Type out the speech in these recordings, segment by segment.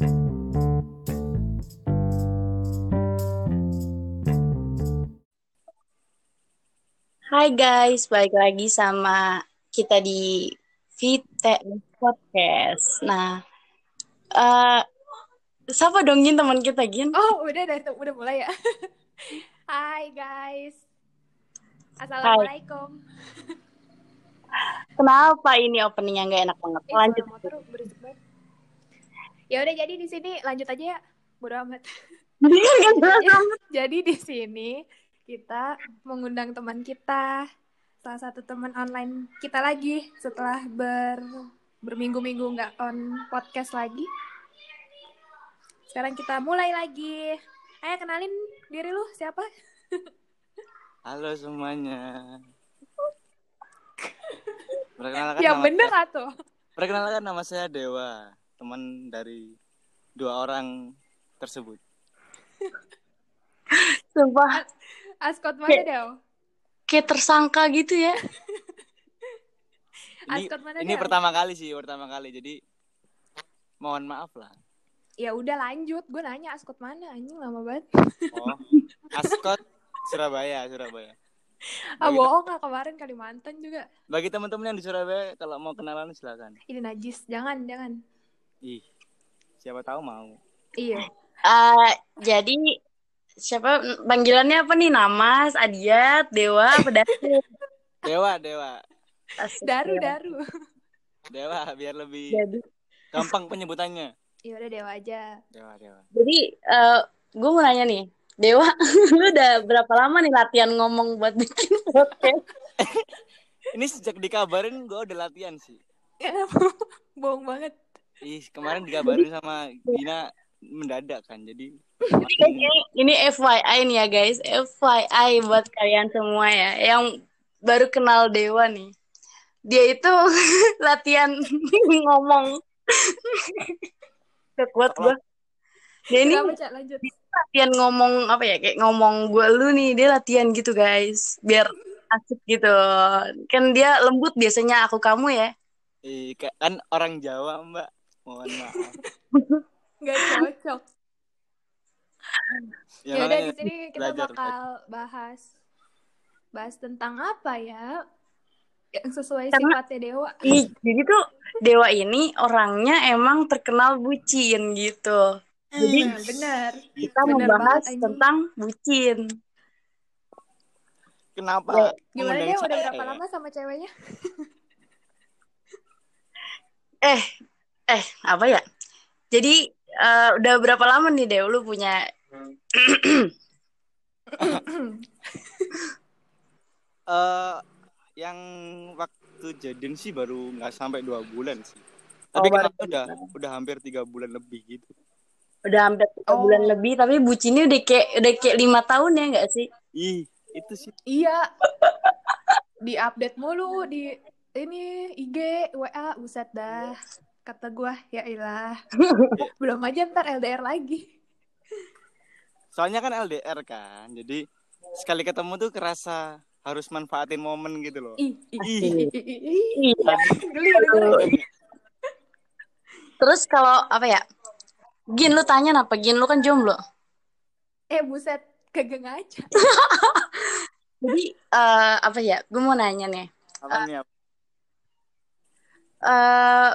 Hai guys, balik lagi sama kita di Vite Podcast. Nah, uh, siapa dong Gin teman kita Gin? Oh, udah udah udah mulai ya. Hai guys. Assalamualaikum. Kenapa ini openingnya nggak enak banget? Eh, Lanjut. motor. Ya udah jadi di sini lanjut aja ya. Bodo amat. Nggak jelas banget. Jadi di sini kita mengundang teman kita, salah satu teman online kita lagi setelah ber berminggu-minggu nggak on podcast lagi. Sekarang kita mulai lagi. Ayo kenalin diri lu siapa? Halo semuanya. Perkenalkan Yang bener atau? perkenalkan nama saya Dewa, teman dari dua orang tersebut. Sumpah, Askot mana Del? kayak tersangka gitu ya. Ini, Askot mana ini pertama kali sih, pertama kali. Jadi mohon maaf lah. Ya udah lanjut, gue nanya Askot mana anjing lama banget. Oh, Askot Surabaya, Surabaya. Ah Bagi, bohong ah kemarin Kalimantan juga. bagi teman-teman yang di Surabaya kalau mau kenalan silakan. Ini najis, jangan jangan. Ih, siapa tahu mau. Iya. Uh, jadi siapa panggilannya apa nih? Namas, Adiat, Dewa, apa? Dewa, Dewa. Asik, Daru Dewa. daru. Dewa biar lebih Jadi, gampang penyebutannya. Ya udah dewa aja. Dewa, Dewa. jadi gue mau nanya nih, Dewa, lu udah berapa lama nih latihan ngomong buat bikin podcast? Ini sejak dikabarin gue udah latihan sih. bohong banget. Ih, kemarin dikabarin sama Gina mendadak kan. Jadi ini, ini FYI nih ya guys, FYI buat kalian semua ya, yang baru kenal Dewa nih. Dia itu latihan ngomong. Kekuat gue. Dia ini lanjut? latihan ngomong apa ya kayak ngomong gue lu nih dia latihan gitu guys biar asik gitu kan dia lembut biasanya aku kamu ya Ih, ka- kan orang Jawa, Mbak. Mohon maaf. Gak cocok. Ya, Ya udah di sini kita belajar. bakal bahas bahas tentang apa ya? Yang sesuai Karena- sifatnya dewa. Ih, jadi tuh Dewa ini orangnya emang terkenal bucin gitu jadi Hmm, bener. kita Bener membahas banget, tentang bucin Kenapa? Ya, Gimana dia udah berapa ya? lama sama ceweknya? eh eh apa ya jadi eh, udah berapa lama nih Dew lu punya Eh, yang waktu jadian sih baru nggak sampai dua bulan sih. Oh, Tapi kenapa udah udah hampir tiga bulan lebih gitu. udah hampir tiga Oh. bulan lebih tapi bucinnya udah kayak udah kayak lima tahun ya nggak sih Ih, itu sih. iya. Di update mulu di ini IG, WA, buset dah. Kata gua, ya ilah. Belum aja ntar LDR lagi. Soalnya kan LDR kan, jadi sekali ketemu tuh kerasa harus manfaatin momen gitu loh. Ih, ih, Ih. terus kalau apa ya Gin lu tanya apa Gin lu kan jomblo Eh buset, kagak ngaca. jadi eh, apa ya gue mau nanya nih Apa nih? apa? eh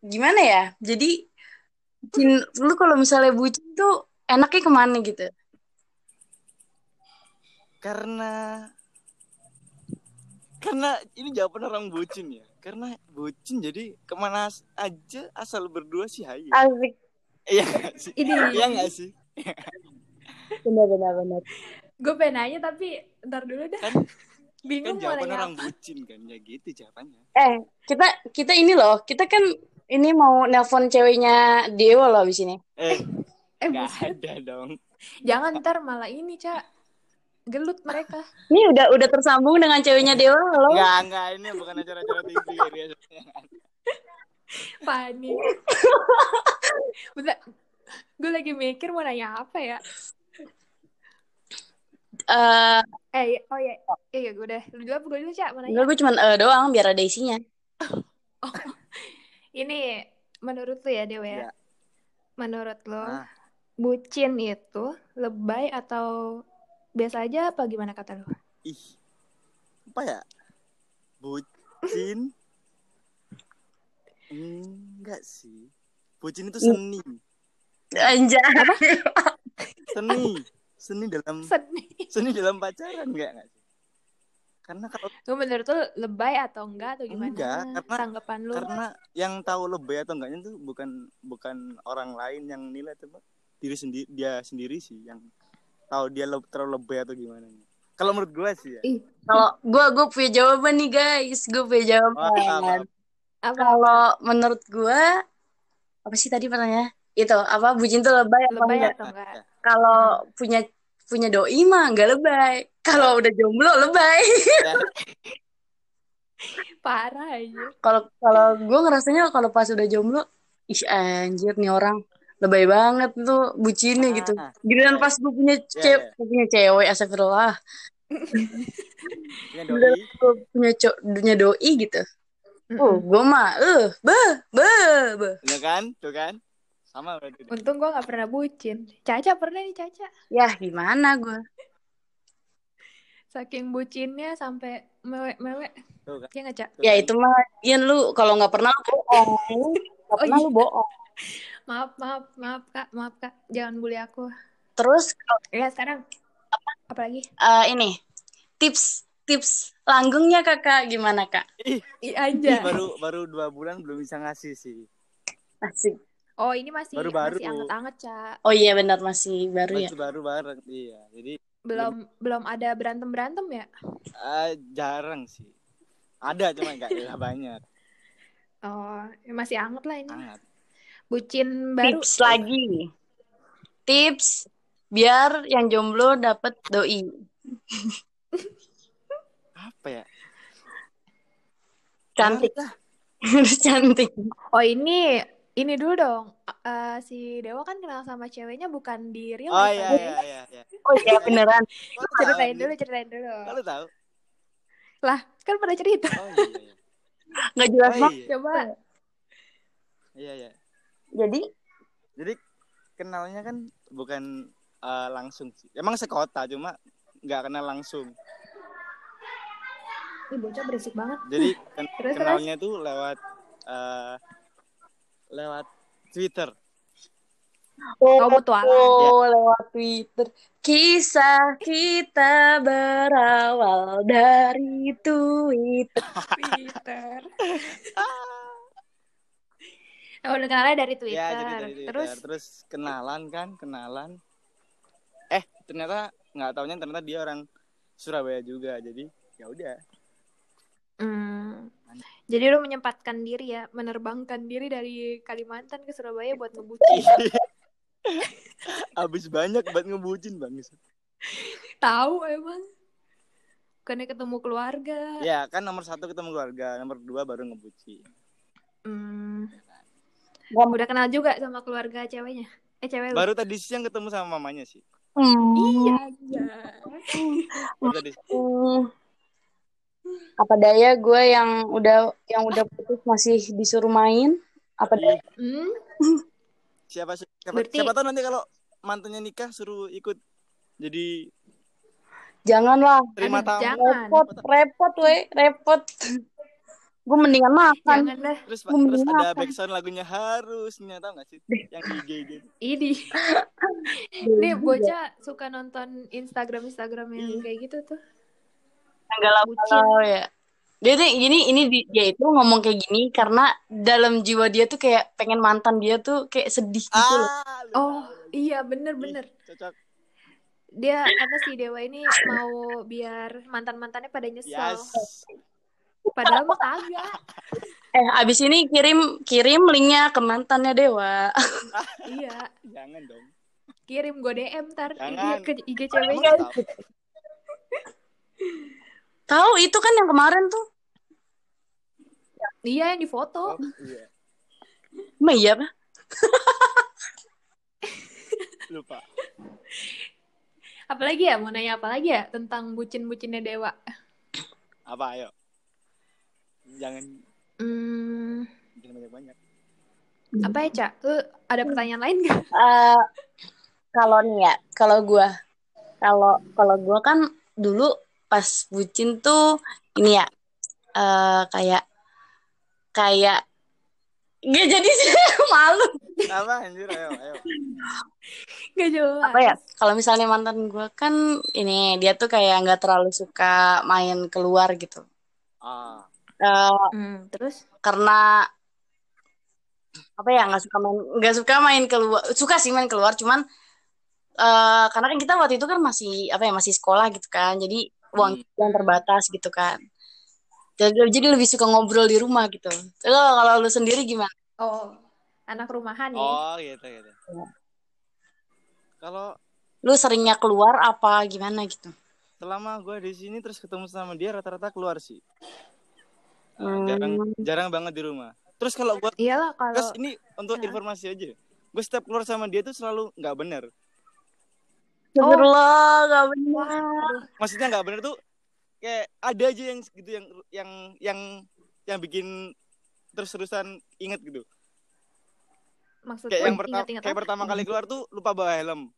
gimana ya jadi bucin lu kalau misalnya bucin tuh enaknya ke mana gitu Karena karena ini jawaban orang bucin ya. Karena bucin jadi ke mana aja asal berdua sih hayu. asik Iya sih? Ini. Iya nggak sih? benar benar benar Gue pengen nanya tapi ntar dulu dah. Kan kan Bingung mau jawaban nanya orang apa. bucin kan ya gitu jawabannya. eh kita kita ini loh kita kan ini mau nelpon ceweknya Dewa loh di sini Eh, Eh nggak buset, ada dong. jangan ntar malah ini, Cak. Gelut mereka. ini udah udah tersambung dengan ceweknya Dewa loh Nggak nggak ini bukan acara-acara TV ya. Panik. Bentar. Gue lagi mikir mau nanya apa ya. eh Eh, oh iya. Iya, gue udah. Lu dulu apa gue dulu, Cak? Mau nanya. enggak gue cuman eh doang biar ada isinya Ini menurut lu ya, Dewa ya. Iya. Menurut lo, Nah, bucin itu lebay atau biasa aja apa gimana kata lo? ih. Apa ya? Bucin? Enggak sih. Bucin itu seni. Anjay. Seni. Seni dalam Sedih. seni dalam pacaran enggak enggak sih? Karena kalau Lo menurut lo lebay atau enggak atau gimana? Enggak, karena- Tanggapan lo? karena yang tahu lebay atau enggaknya itu bukan bukan orang lain yang nilai coba diri sendiri dia sendiri sih yang tahu dia le- terlalu lebay atau gimana kalau menurut gue sih ya Kalau gue gue punya jawaban nih guys, gue punya jawaban. apa? Kalau menurut gue apa sih tadi pertanyaannya? Itu apa bucin tuh lebay Lebay enggak? atau enggak? Ya. Kalau punya punya doi mah enggak lebay. Kalau udah jomblo lebay. Ya, Parah aja. Kalau kalau gue ngerasanya kalau pas udah jomblo, ih anjir nih orang lebay banget tuh bucinnya Ah, gitu. ah. Giliran Ya, pas gue punya Ya, cewek, ya. punya cewek, astagfirullah. punya Giliran doi gue punya co punya doi gitu. Oh, gue mah, eh, beh, beh, beh. ya kan tuh kan sama berarti Untung gue gak pernah bucin. Caca pernah nih Caca. Ya gimana gue? Saking bucinnya sampai mewek-mewek. Ya nggak, Cak? Ya itu mah, Ian lu kalau nggak pernah lu bohong. Lu Nggak Oh, pernah iya. lu bohong. Maaf, maaf, maaf Kak. Maaf Kak. Jangan bully aku. Terus Ya sekarang. Apalagi? eh, ini tips tips langgengnya kakak gimana kak? ih, Ih, ih, aja. baru baru dua bulan belum bisa ngasih sih Asik. Oh ini masih Baru-baru. masih anget-anget, Cak. Oh iya benar masih baru ya. masih baru bareng iya jadi Belum belum ada berantem-berantem ya? eh, jarang sih ada cuma nggak banyak Oh, ya masih anget lah ini. sangat Bucin baru. Tips lagi. Tips biar yang jomblo dapet doi. apa ya Cantik, harus cantik. Oh ini ini dulu dong. Eh, si Dewa kan kenal sama ceweknya bukan di real oh life iya kan? iya iya iya Oh iya beneran. Ceritain tahu, dulu, ceritain dulu. Lu tahu Lah, kan pada cerita. oh iya iya Nggak jelas oh, iya. Coba. iya iya Jadi jadi kenalnya kan bukan eh, langsung sih emang sekota cuma nggak kenal langsung Ih, bocah berisik banget. jadi ken- Terus, kenalnya tuh lewat eh, lewat Twitter Oh, mutualan. Oh, lewat Twitter. Kisah kita berawal dari Twitter. Twitter. Oh, udah kenalnya dari Twitter. ya jadi dari Twitter Terus terus kenalan kan kenalan eh ternyata nggak taunya ternyata dia orang Surabaya juga jadi ya udah hmm, jadi lu menyempatkan diri ya, menerbangkan diri dari Kalimantan ke Surabaya buat ngebucin. abis banyak buat ngebucin bang Tahu emang. Bukannya ketemu keluarga. ya kan nomor satu ketemu keluarga nomor dua baru ngebucin Hmm, Gua- udah kenal juga sama keluarga ceweknya. Eh cewek lu. baru tadi siang ketemu sama mamanya sih Hmm. Iya baru tadi Hmm. Apa daya gue yang udah yang udah putus masih disuruh main? Apa daya? Hmm, siapa siapa, Berarti- siapa tahu nanti kalau mantannya nikah suruh ikut jadi Janganlah. terima Aduh, tamu jangan. Repot, repot, we, repot. gue mendingan makan. terus Gua terus mending ada makan. backsound lagunya harusnya tahu nggak sih yang IG gitu Ini. Nih bocah suka nonton Instagram Instagram yang Iya. kayak gitu tuh. Yang galau-galau ya. Dia tuh gini, ini di- dia itu ngomong kayak gini karena dalam jiwa dia tuh kayak pengen mantan dia tuh kayak sedih gitu loh. ah lu Oh iya Ih, bener-bener. cocok Dia apa sih Dewa ini mau biar mantan-mantannya pada nyesel. yes Padahal mah kagak. Eh, abis ini kirim kirim linknya ke mantannya Dewa. iya. jangan dong Kirim gue DM ntar Jangan. ke IG ceweknya. Tahu? Itu kan yang kemarin tuh. Iya yang difoto. Oh, iya Emang iya apa? lupa Apalagi ya mau nanya apa lagi ya tentang bucin-bucinnya Dewa. apa ayo jangan Hmm, jangan banyak banyak Apa ya, Cak? Lu ada pertanyaan lain gak? Eh, kalau nih ya, kalau gua, kalau kalau gua kan dulu pas bucin tuh ini ya, eh kayak kayak Nggak jadi sih malu. Apa anjir ayo ayo. Gak jelas. Apa ya? Kalau misalnya mantan gua kan ini dia tuh kayak nggak terlalu suka main keluar gitu. Ah. Eh, Hmm, terus? karena apa ya nggak suka main nggak suka main keluar suka sih main keluar cuman eh karena kan kita waktu itu kan masih apa ya masih sekolah gitu kan jadi uang Hmm. yang terbatas gitu kan jadi, jadi lebih suka ngobrol di rumah gitu lo kalau lu sendiri gimana Oh, anak rumahan ya? Oh gitu gitu. Iya. Kalau lu seringnya keluar apa gimana gitu selama gue di sini terus ketemu sama dia rata-rata keluar sih. Hmm. Jarang jarang banget di rumah. Terus kalau gue Iyalah kalau ini untuk Ya. informasi aja. Gue setiap keluar sama dia tuh selalu nggak bener. Astagfirullah gak benar Wah, aduh. Maksudnya nggak bener tuh kayak ada aja yang gitu yang yang yang yang bikin terus-terusan inget gitu. Maksudnya Kayak yang pertama kayak apa? pertama kali keluar tuh lupa bawa helm.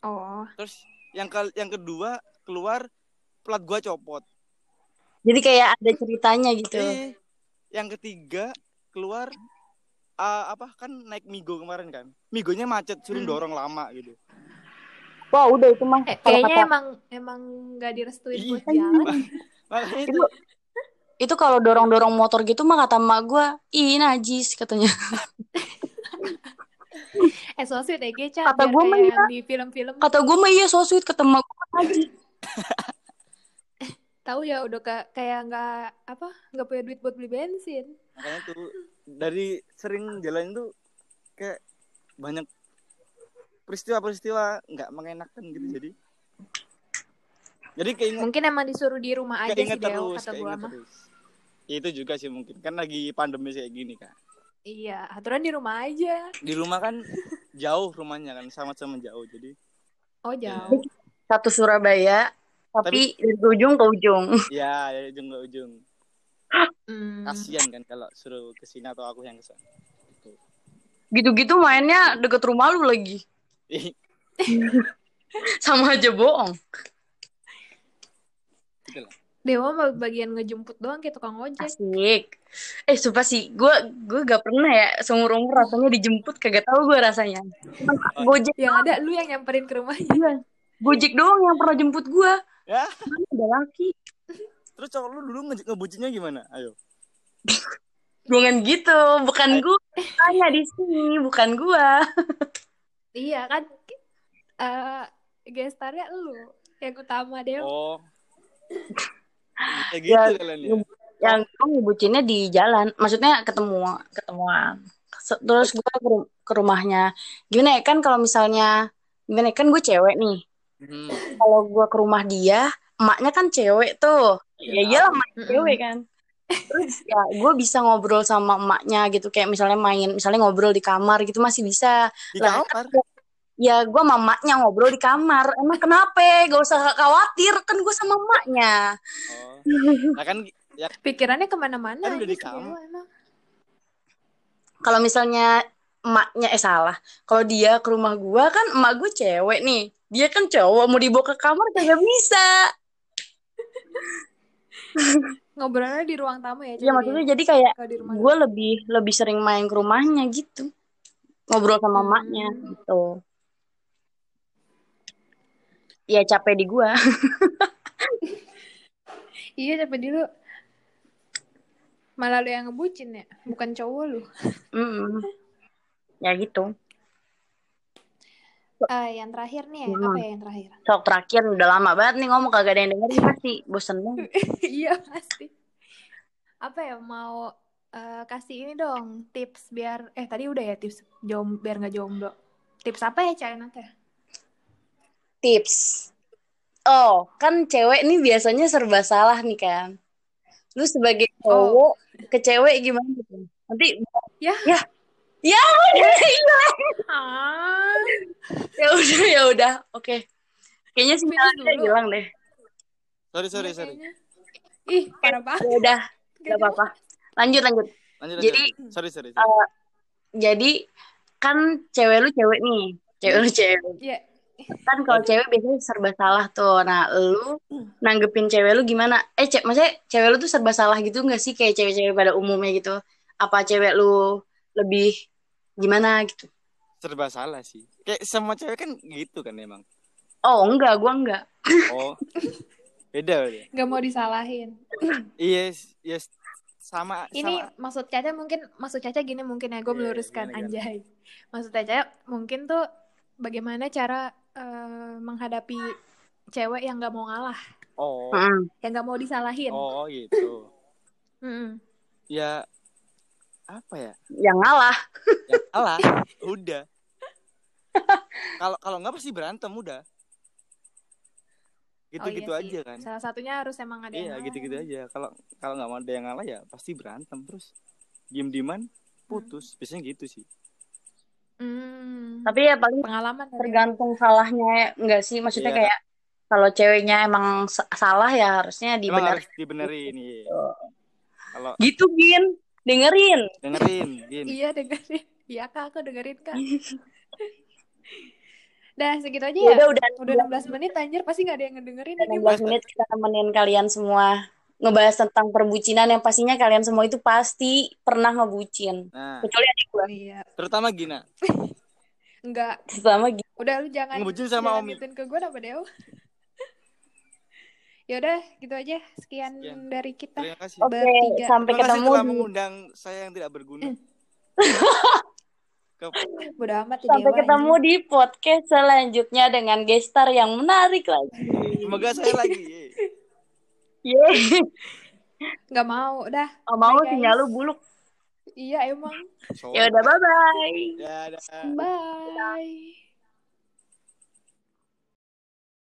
Oh, Terus yang kal yang kedua keluar plat gua copot. jadi kayak ada ceritanya gitu Eh, yang ketiga keluar ah, apa kan naik Migo kemarin kan. Migonya macet suruh Hmm. dorong lama gitu. Wah udah itu mah eh, kayaknya kata emang emang nggak direstuin buat Iya. jalan. Itu itu itu kalau dorong dorong motor gitu mah kata emak gue ih najis katanya Eh, so sweet ya, Geca. Kata gua mah kayak iya. di film-film. kata gue mah iya so sweet kata emak gue najis Tahu ya udah ka- kayak nggak apa nggak punya duit buat beli bensin. makanya tuh dari sering jalan itu kayak banyak peristiwa-peristiwa nggak mengenakan gitu jadi jadi keinget Mungkin emang disuruh di rumah aja sih keinget Deo, terus kata gua mah. terus Ya, itu juga sih mungkin kan lagi pandemi kayak gini kan Iya, aturan di rumah aja. di rumah kan jauh rumahnya kan sama-sama jauh jadi Oh jauh. satu Surabaya tapi, dari ujung ke ujung ya dari ujung ke ujung Hmm. kasihan kan kalau suruh ke sini atau aku yang ke sana Gitu. gitu-gitu mainnya deket rumah lu lagi sama aja bohong. Dewa bagian ngejemput doang kayak tukang ojek. asik. Eh sumpah sih gue gue gak pernah ya seumur umur rasanya dijemput kagak tahu gue rasanya. Cuman gojek Yang ada lu yang nyamperin ke rumahnya. iya. Gojek doang yang pernah jemput gue ya? Ada laki. Terus cowok lu dulu nge ngebucinnya gimana? Ayo. Bukan gitu, bukan gue tanya di sini, bukan gue. Iya kan eh gestarnya lu yang utama Dewa. oh kayak gitu Ya, kalian ya Yang gue ngebucinnya di jalan, maksudnya ketemu, ketemuan. Terus gue ke, ru- ke rumahnya. Gimana ya kan kalau misalnya, gimana ya, kan gue cewek nih. Hmm. Kalau gue ke rumah dia, emaknya kan cewek tuh. Ya Iya. iyalah emak cewek kan. Terus ya gue bisa ngobrol sama emaknya gitu, kayak misalnya main, misalnya ngobrol di kamar gitu masih bisa. di Lah, kamar Ya gue sama emaknya ngobrol di kamar. Emang kenapa? Gak usah khawatir, kan gue sama emaknya. oh nah kan ya Pikirannya ke mana-mana Kan udah di si kamar. Dewa emang. kalau misalnya emaknya eh salah kalau dia ke rumah gua kan emak gue cewek nih dia kan cowok mau dibawa ke kamar kagak bisa Ngobrolnya di ruang tamu ya. ya coba maksudnya Dewa. jadi kayak di gue lebih lebih sering main ke rumahnya gitu ngobrol sama Hmm. emaknya gitu ya capek di gua Iya capek dulu. Malah lu yang ngebucin ya, bukan cowok lu. Mm-mm. ya gitu Eh, yang terakhir nih ya, Hmm. apa ya yang terakhir? sok terakhir udah lama banget nih ngomong kagak ada yang dengerin pasti bosen banget iya pasti. Apa ya mau eh, kasih ini dong tips biar eh tadi udah ya tips jom biar nggak jomblo. Tips apa ya Cak enaknya? tips oh kan cewek nih biasanya serba salah nih kan lu sebagai cowok ke cewek gimana gitu nanti Ya. ya ya udah iya. Ah, ya udah ya udah. Oke. Kayaknya sih hilang deh. Sorry sorry iya sorry. Ih, parah banget. ya udah Nggak nggak apa-apa. Lanjut lanjut. Lanjut Jadi, lanjut. sorry sorry, sorry. eh, jadi kan cewek lu cewek nih. Cewek lu cewek. Iya. kan kalau cewek biasanya serba salah tuh. Nah lu nanggepin cewek lu gimana? Eh ce maksudnya cewek lu tuh serba salah gitu nggak sih? Kayak cewek-cewek pada umumnya gitu. Apa cewek lu lebih gimana gitu serba salah sih kayak semua cewek kan gitu kan emang oh enggak gua enggak oh beda beda Nggak mau disalahin. yes yes sama Ini sama maksud Caca mungkin maksud Caca gini mungkin ya gue Iya, meluruskan gimana, gimana? anjay. Maksud Caca mungkin tuh bagaimana cara eh, menghadapi cewek yang nggak mau ngalah, oh yang nggak mau disalahin. oh gitu Mm-mm. ya apa ya? Yang ngalah. Yang salah udah. Kalau kalau nggak pasti berantem udah. Gitu Oh, iya gitu sih. aja kan. Salah satunya harus emang ada yang iya ngalah. gitu gitu aja. Kalau kalau nggak mau ada yang ngalah ya pasti berantem terus. Diem dieman putus. Biasanya gitu sih. Hmm, tapi ya paling pengalaman ya. tergantung salahnya enggak sih? Maksudnya Iya. kayak kalau ceweknya emang sa- salah ya harusnya emang dibenerin harus dibenerin iya. kalau gitu Gin dengerin dengerin gini Iya dengerin. Iya kak, aku dengerin kak. Dah segitu aja ya ya. udah udah Udah 16 menit anjir pasti gak ada yang ngedengerin ini. 16 menit kita temenin kalian semua ngebahas tentang perbucinan yang pastinya kalian semua itu pasti pernah ngebucin nah kecuali adik gue Iya. terutama Gina Enggak. sama gitu Udah lu jangan Ngebucin sama jangan Omi. ke gue apa Deo. Ya udah gitu aja sekian Sekian. dari kita. terima kasih oke Bertiga. sampai terima kasih ketemu telah di mengundang saya yang tidak berguna Bodo amat ya sampai Dewa, ketemu di podcast selanjutnya dengan gestar yang menarik lagi semoga saya lagi Yeay. Nggak mau. Udah. Oh, mau Bye, sinyal lu buluk Iya emang. So- ya udah bye bye ya, dah. Bye.